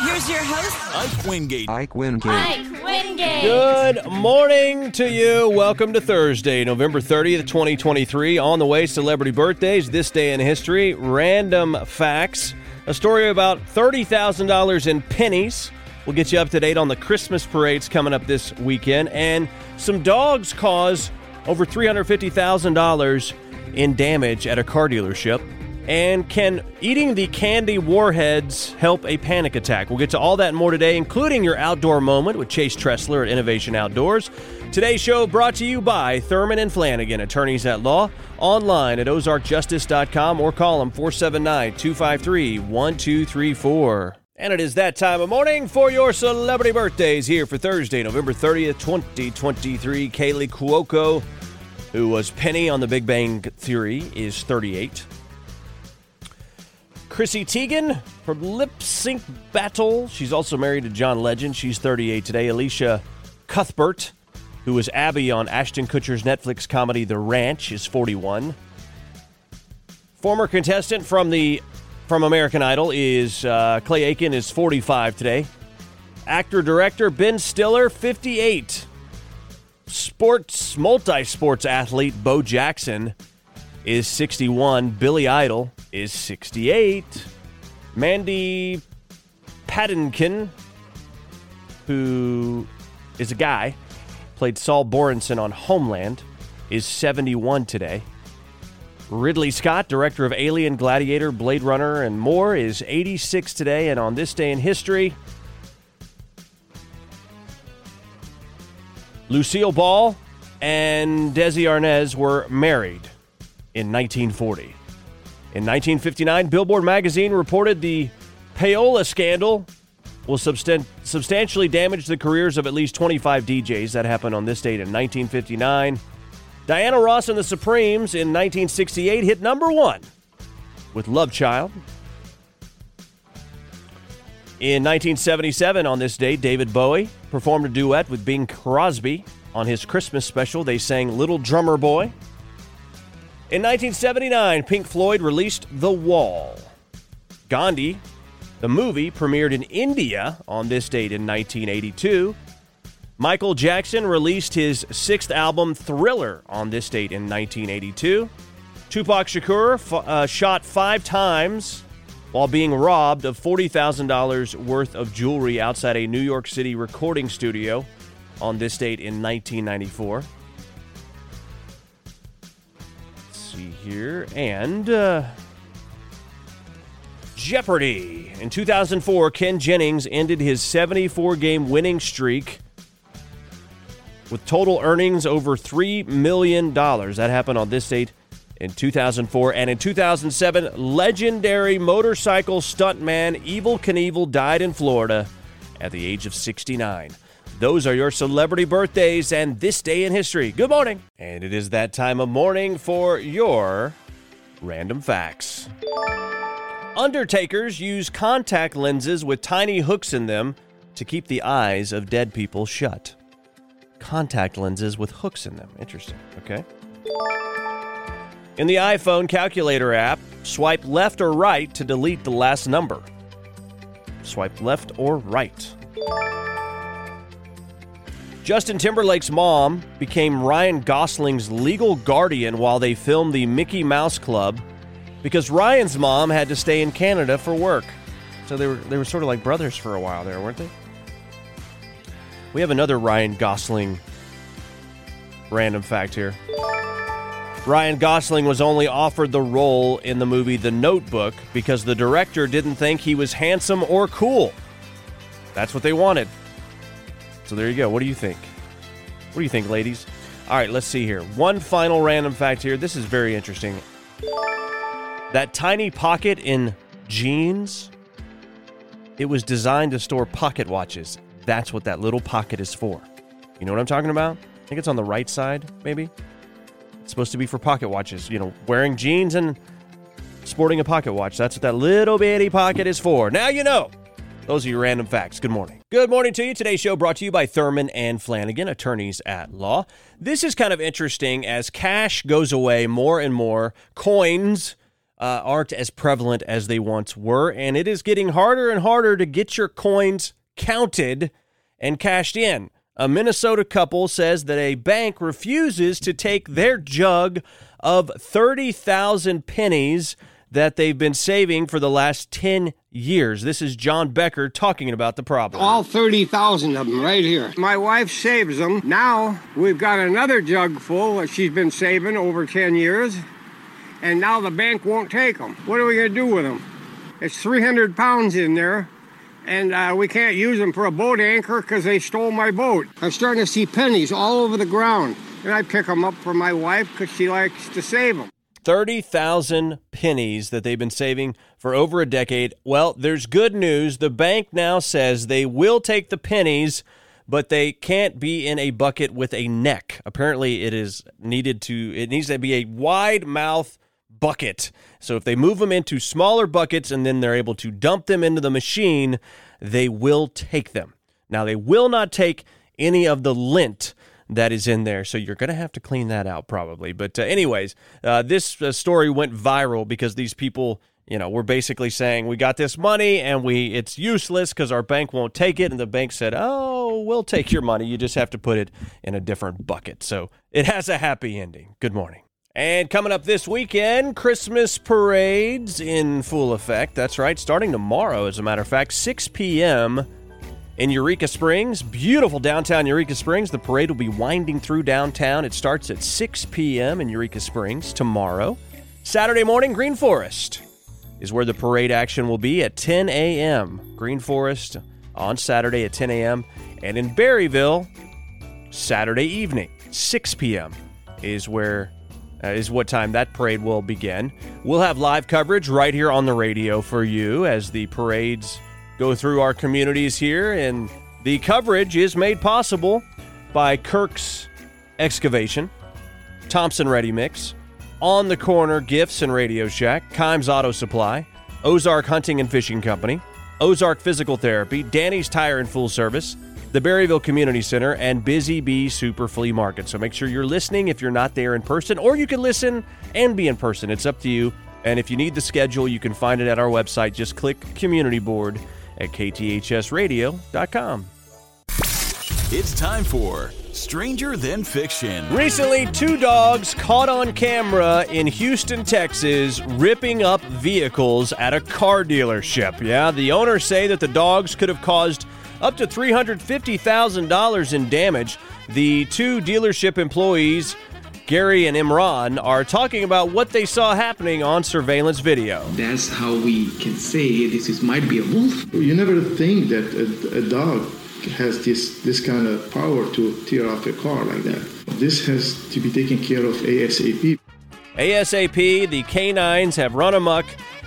Here's your host. Ike Wingate. Ike Wingate. Ike Wingate. Good morning to you. Welcome to Thursday, November 30th, 2023. On the way, celebrity birthdays, this day in history, random facts, a story about $30,000 in pennies. We'll get you up to date on the Christmas parades coming up this weekend. And some dogs cause over $350,000 in damage at a car dealership. And can eating the candy warheads help a panic attack? We'll get to all that and more today, including your outdoor moment with Chase Tressler at Innovation Outdoors. Today's show brought to you by Thurman and Flanagan, attorneys at law, online at ozarkjustice.com or call them 479 253 1234. And it is that time of morning for your celebrity birthdays here for Thursday, November 30th, 2023. Kaley Cuoco, who was Penny on The Big Bang Theory, is 38. Chrissy Teigen from Lip Sync Battle. She's also married to John Legend. She's 38 today. Elisha Cuthbert, who was Abby on Ashton Kutcher's Netflix comedy The Ranch, is 41. Former contestant from the from American Idol is uh, Clay Aiken is 45 today. Actor director Ben Stiller 58. Sports multi sports athlete Bo Jackson is 61. Billy Idol is 68. Mandy Patinkin, who is a guy, played Saul Berenson on Homeland, is 71 today. Ridley Scott, director of Alien, Gladiator, Blade Runner, and more, is 86 today. And on this day in history, Lucille Ball and Desi Arnaz were married in 1940. In 1959, Billboard magazine reported the payola scandal will substan- substantially damage the careers of at least 25 DJs. That happened on this date in 1959. Diana Ross and the Supremes in 1968 hit number one with Love Child. In 1977, on this date, David Bowie performed a duet with Bing Crosby on his Christmas special. They sang Little Drummer Boy. In 1979, Pink Floyd released The Wall. Gandhi, the movie, premiered in India on this date in 1982. Michael Jackson released his sixth album, Thriller, on this date in 1982. Tupac Shakur f- uh, shot five times while being robbed of $40,000 worth of jewelry outside a New York City recording studio on this date in 1994. See here. And uh, Jeopardy! In 2004, Ken Jennings ended his 74 game winning streak with total earnings over $3 million. That happened on this date in 2004. And in 2007, legendary motorcycle stuntman Evel Knievel died in Florida at the age of 69. Those are your celebrity birthdays and this day in history. Good morning. And it is that time of morning for your random facts. Undertakers use contact lenses with tiny hooks in them to keep the eyes of dead people shut contact lenses with hooks in them. Interesting. Okay. In the iPhone calculator app, swipe left or right to delete the last number. Swipe left or right. Justin Timberlake's mom became Ryan Gosling's legal guardian while they filmed the Mickey Mouse Club because Ryan's mom had to stay in Canada for work. So they were they were sort of like brothers for a while there, weren't they? We have another Ryan Gosling random fact here. Ryan Gosling was only offered the role in the movie The Notebook because the director didn't think he was handsome or cool. That's what they wanted. So there you go. What do you think? What do you think, ladies? All right, let's see here. One final random fact here. This is very interesting. That tiny pocket in jeans, it was designed to store pocket watches. That's what that little pocket is for. You know what I'm talking about? I think it's on the right side, maybe. It's supposed to be for pocket watches. You know, wearing jeans and sporting a pocket watch. That's what that little bitty pocket is for. Now you know. Those are your random facts. Good morning. Good morning to you. Today's show brought to you by Thurman and Flanagan, attorneys at law. This is kind of interesting as cash goes away more and more. Coins uh, aren't as prevalent as they once were, and it is getting harder and harder to get your coins counted and cashed in. A Minnesota couple says that a bank refuses to take their jug of 30,000 pennies that they've been saving for the last 10 years. This is John Becker talking about the problem. All 30,000 of them right here. My wife saves them. Now we've got another jug full that she's been saving over 10 years, and now the bank won't take them. What are we going to do with them? It's 300 pounds in there, and uh, we can't use them for a boat anchor because they stole my boat. I'm starting to see pennies all over the ground, and I pick them up for my wife because she likes to save them. 30,000 pennies that they've been saving for over a decade. Well, there's good news. The bank now says they will take the pennies, but they can't be in a bucket with a neck. Apparently, it is needed to it needs to be a wide mouth bucket. So if they move them into smaller buckets and then they're able to dump them into the machine, they will take them. Now, they will not take any of the lint that is in there. So you're going to have to clean that out probably. But, uh, anyways, uh, this uh, story went viral because these people. You know, were basically saying we got this money and we it's useless because our bank won't take it, and the bank said, "Oh, we'll take your money. You just have to put it in a different bucket." So it has a happy ending. Good morning. And coming up this weekend, Christmas parades in full effect. That's right, starting tomorrow, as a matter of fact, 6 p.m. in Eureka Springs. Beautiful downtown Eureka Springs. The parade will be winding through downtown. It starts at 6 p.m. in Eureka Springs tomorrow. Saturday morning, Green Forest is where the parade action will be at 10 a.m. Green Forest on Saturday at 10 a.m. And in Berryville, Saturday evening, 6 p.m. is where uh, is what time that parade will begin. We'll have live coverage right here on the radio for you as the parades go through our communities here, and the coverage is made possible by Kirk's Excavation, Thompson Ready Mix, On the Corner Gifts and Radio Shack, Kimes Auto Supply, Ozark Hunting and Fishing Company, Ozark Physical Therapy, Danny's Tire and Full Service, the Berryville Community Center, and Busy Bee Super Flea Market. So make sure you're listening if you're not there in person, or you can listen and be in person. It's up to you. And if you need the schedule, you can find it at our website. Just click Community Board at kthsradio.com. It's time for Stranger Than Fiction. Recently, two dogs caught on camera in Houston, Texas, ripping up vehicles at a car dealership. Yeah, the owners say that the dogs could have caused up to $350,000 in damage. The two dealership employees, Gary and Imran, are talking about what they saw happening on surveillance video. That's how we can say this is might be a wolf. You never think that a, a dog has this this kind of power to tear off a car like that. This has to be taken care of ASAP. ASAP, the canines have run amok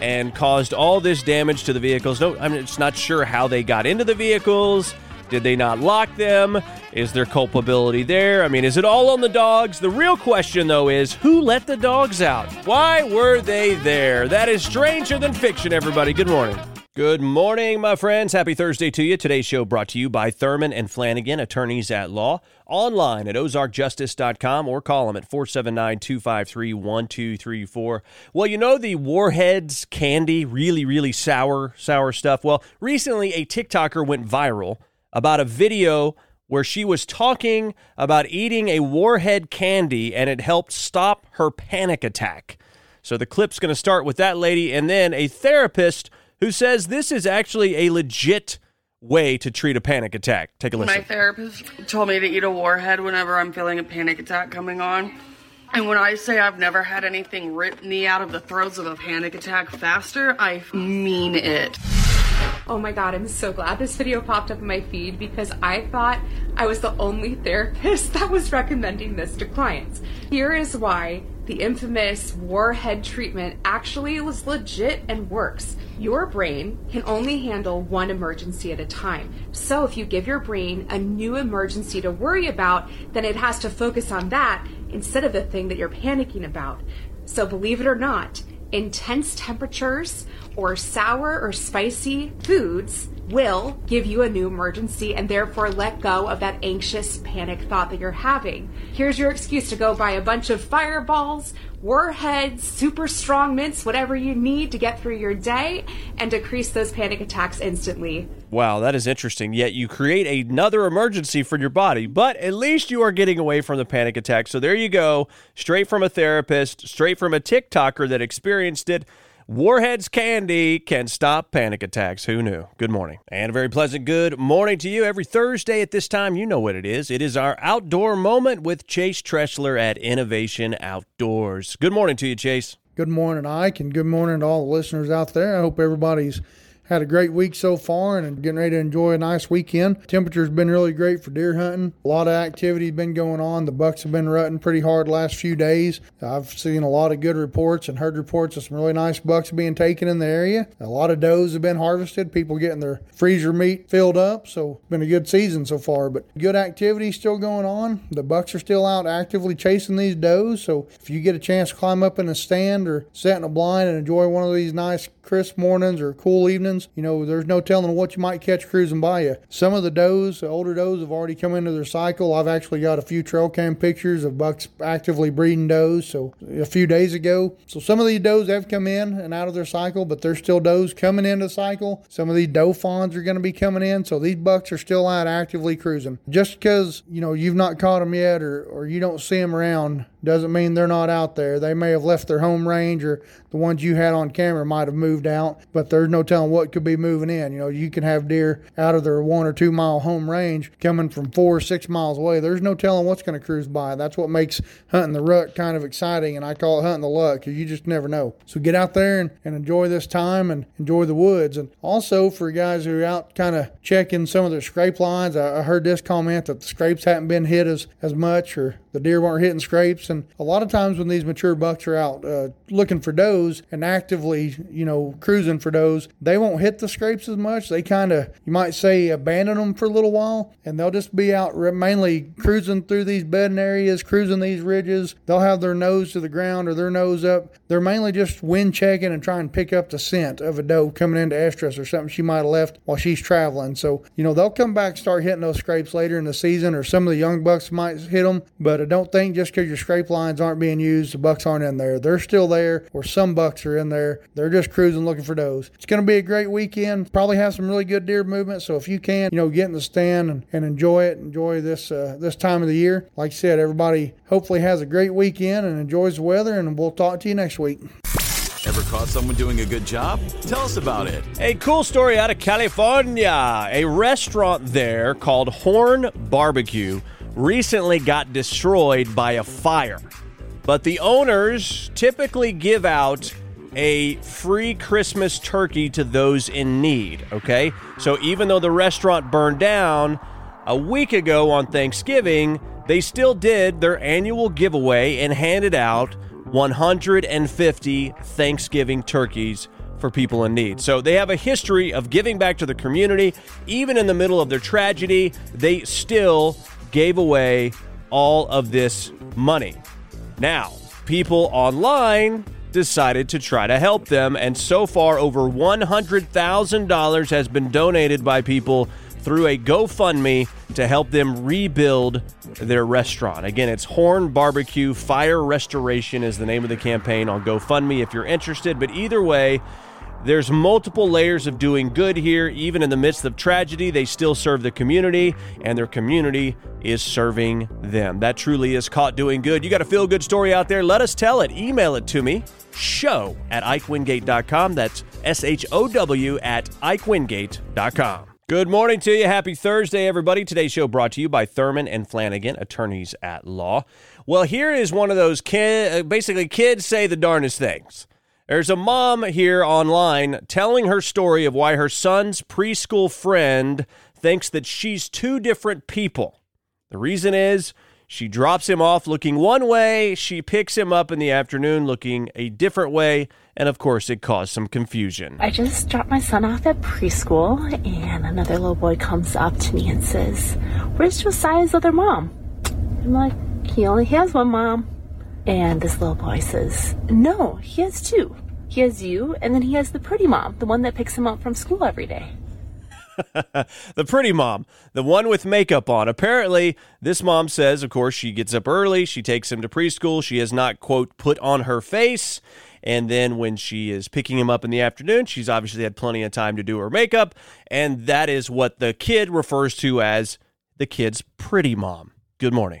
and caused all this damage to the vehicles. No, I'm just not sure how they got into the vehicles. Did they not lock them? Is there culpability there? I mean, is it all on the dogs? The real question, though, is who let the dogs out? Why were they there? That is stranger than fiction, everybody. Good morning. Good morning, my friends. Happy Thursday to you. Today's show brought to you by Thurman and Flanagan, attorneys at law. Online at ozarkjustice.com or call them at 479 253 1234. Well, you know the Warheads candy, really, really sour, sour stuff? Well, recently a TikToker went viral about a video where she was talking about eating a Warhead candy and it helped stop her panic attack. So the clip's going to start with that lady and then a therapist who says this is actually a legit way to treat a panic attack. Take a listen. My therapist told me to eat a warhead whenever I'm feeling a panic attack coming on. And when I say I've never had anything rip me out of the throes of a panic attack faster, I mean it. Oh my god, I'm so glad this video popped up in my feed because I thought I was the only therapist that was recommending this to clients. Here is why the infamous warhead treatment actually was legit and works. Your brain can only handle one emergency at a time. So if you give your brain a new emergency to worry about, then it has to focus on that instead of the thing that you're panicking about. So believe it or not, intense temperatures or sour or spicy foods will give you a new emergency and therefore let go of that anxious panic thought that you're having. Here's your excuse to go buy a bunch of fireballs, warheads, super strong mints, whatever you need to get through your day and decrease those panic attacks instantly. Wow, that is interesting. Yet you create another emergency for your body, but at least you are getting away from the panic attack. So there you go, straight from a therapist, straight from a TikToker that experienced it. Warheads candy can stop panic attacks. Who knew? Good morning. And a very pleasant good morning to you. Every Thursday at this time, you know what it is. It is our outdoor moment with Chase Tressler at Innovation Outdoors. Good morning to you, Chase. Good morning, Ike, and good morning to all the listeners out there. I hope everybody's had a great week so far and getting ready to enjoy a nice weekend. Temperature's been really great for deer hunting. A lot of activity been going on. The bucks have been rutting pretty hard last few days. I've seen a lot of good reports and heard reports of some really nice bucks being taken in the area. A lot of does have been harvested. People getting their freezer meat filled up. So been a good season so far. But good activity still going on. The bucks are still out actively chasing these does. So if you get a chance to climb up in a stand or sit in a blind and enjoy one of these nice crisp mornings or cool evenings, you know, there's no telling what you might catch cruising by you. Some of the does, the older does, have already come into their cycle. I've actually got a few trail cam pictures of bucks actively breeding does. So a few days ago, so some of these does have come in and out of their cycle, but there's still does coming into the cycle. Some of these doe fawns are going to be coming in, so these bucks are still out actively cruising. Just because you know you've not caught them yet, or or you don't see them around doesn't mean they're not out there. They may have left their home range or the ones you had on camera might have moved out, but there's no telling what could be moving in. You know, you can have deer out of their one or two mile home range coming from four or six miles away. There's no telling what's going to cruise by. That's what makes hunting the rut kind of exciting, and I call it hunting the luck because you just never know. So get out there and, and enjoy this time and enjoy the woods. And also for guys who are out kind of checking some of their scrape lines, I, I heard this comment that the scrapes hadn't been hit as, as much or the deer weren't hitting scrapes. And a lot of times when these mature bucks are out uh, looking for does and actively, you know, cruising for does, they won't hit the scrapes as much. They kind of, you might say, abandon them for a little while and they'll just be out mainly cruising through these bedding areas, cruising these ridges. They'll have their nose to the ground or their nose up. They're mainly just wind checking and trying to pick up the scent of a doe coming into estrus or something she might have left while she's traveling. So, you know, they'll come back start hitting those scrapes later in the season or some of the young bucks might hit them, but don't think just because your scrape lines aren't being used, the bucks aren't in there. They're still there, or some bucks are in there. They're just cruising looking for does. It's going to be a great weekend. Probably have some really good deer movement. So if you can, you know, get in the stand and, and enjoy it, enjoy this uh, this time of the year. Like I said, everybody hopefully has a great weekend and enjoys the weather. And we'll talk to you next week. Ever caught someone doing a good job? Tell us about it. A cool story out of California. A restaurant there called Horn Barbecue recently got destroyed by a fire. But the owners typically give out a free Christmas turkey to those in need, okay? So even though the restaurant burned down a week ago on Thanksgiving, they still did their annual giveaway and handed out 150 Thanksgiving turkeys for people in need. So they have a history of giving back to the community. Even in the middle of their tragedy, they still gave away all of this money. Now, people online decided to try to help them, and so far, over $100,000 has been donated by people through a GoFundMe to help them rebuild their restaurant. Again, it's Horn Barbecue Fire Restoration is the name of the campaign on GoFundMe if you're interested. But either way, There's multiple layers of doing good here. Even in the midst of tragedy, they still serve the community, and their community is serving them. That truly is caught doing good. You got a feel good story out there? Let us tell it. Email it to me, show at ikewingate.com. That's S H O W at ikewingate.com. Good morning to you. Happy Thursday, everybody. Today's show brought to you by Thurman and Flanagan, attorneys at law. Well, here is one of those kid, basically kids say the darndest things. There's a mom here online telling her story of why her son's preschool friend thinks that she's two different people. The reason is she drops him off looking one way, she picks him up in the afternoon looking a different way, and of course, it caused some confusion. I just dropped my son off at preschool, and another little boy comes up to me and says, Where's Josiah's other mom? I'm like, He only has one mom. And this little boy says, No, he has two. He has you, and then he has the pretty mom, the one that picks him up from school every day. the pretty mom, the one with makeup on. Apparently, this mom says, of course, she gets up early, she takes him to preschool, she has not, quote, put on her face. And then when she is picking him up in the afternoon, she's obviously had plenty of time to do her makeup. And that is what the kid refers to as the kid's pretty mom. Good morning.